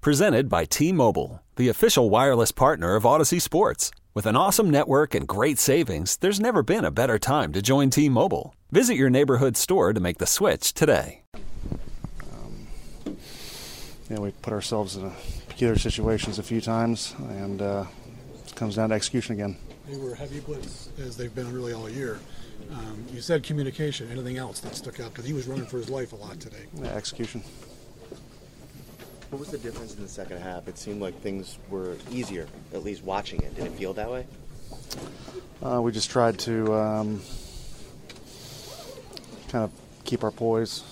Presented by T Mobile, the official wireless partner of Audacy Sports. With an awesome network and great savings, there's never been a better time to join T Mobile. Visit your neighborhood store to make the switch today. you know, we put ourselves in a peculiar situations a few times, and uh, it comes down to execution again. They were heavy blitz as they've been really all year. Um, you said communication. Anything else that stuck out? Because he was running for his life a lot today. Yeah, execution. What was the difference in the second half? It seemed like things were easier, at least watching it. Did it feel that way? Uh, we just tried to um, kind of keep our poise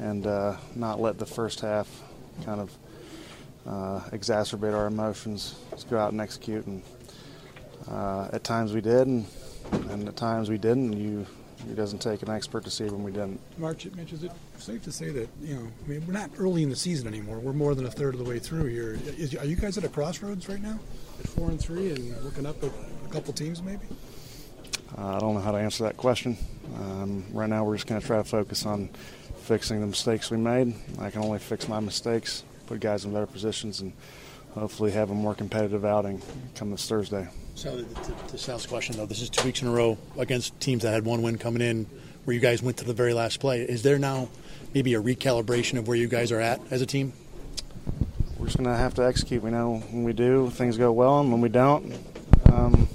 and uh, not let the first half kind of uh, exacerbate our emotions. Just go out and execute, and uh, at times we did, and, and at times we didn't. You it doesn't take an expert to see when we didn't. March, Mitch, is it safe to say that you know? I mean, we're not early in the season anymore. We're more than a third of the way through here. Is, are you guys at a crossroads right now, at four and three, and looking up at a couple teams maybe? Uh, I don't know how to answer that question. Um, right now, we're just going to try to focus on fixing the mistakes we made. I can only fix my mistakes, put guys in better positions, and hopefully have a more competitive outing come this Thursday. So, to, to Sal's question, though, this is two weeks in a row against teams that had one win coming in where you guys went to the very last play. Is there now maybe a recalibration of where you guys are at as a team? We're just going to have to execute. We know when we do, things go well, and when we don't, um,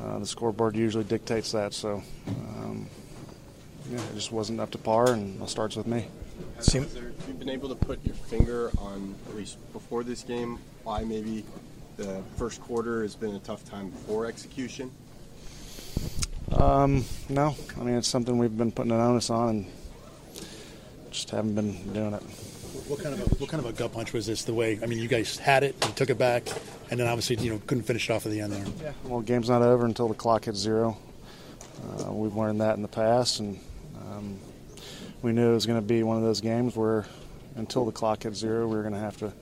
uh, the scoreboard usually dictates that. So, um, yeah, it just wasn't up to par, and it starts with me. Seem- Have you been able to put your finger on, at least before this game, why maybe the first quarter has been a tough time for execution? Um, no, I mean it's something we've been putting an onus on, and just haven't been doing it. What kind of a, what kind of a gut punch was this? The way I mean, you guys had it, you took it back, and then obviously you know couldn't finish it off at the end there. Yeah. Well, game's not over until the clock hits zero. Uh, we've learned that in the past, and um, we knew it was going to be one of those games where until the clock hit zero, we were going to have to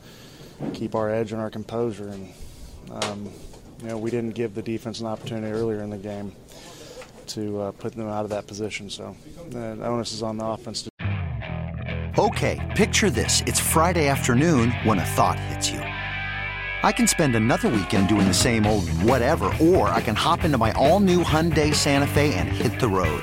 keep our edge and our composure. And um, you know, we didn't give the defense an opportunity earlier in the game to uh, put them out of that position. So the onus is on the offense. To- okay, picture this: it's Friday afternoon when a thought hits you. I can spend another weekend doing the same old whatever, or I can hop into my all-new Hyundai Santa Fe and hit the road.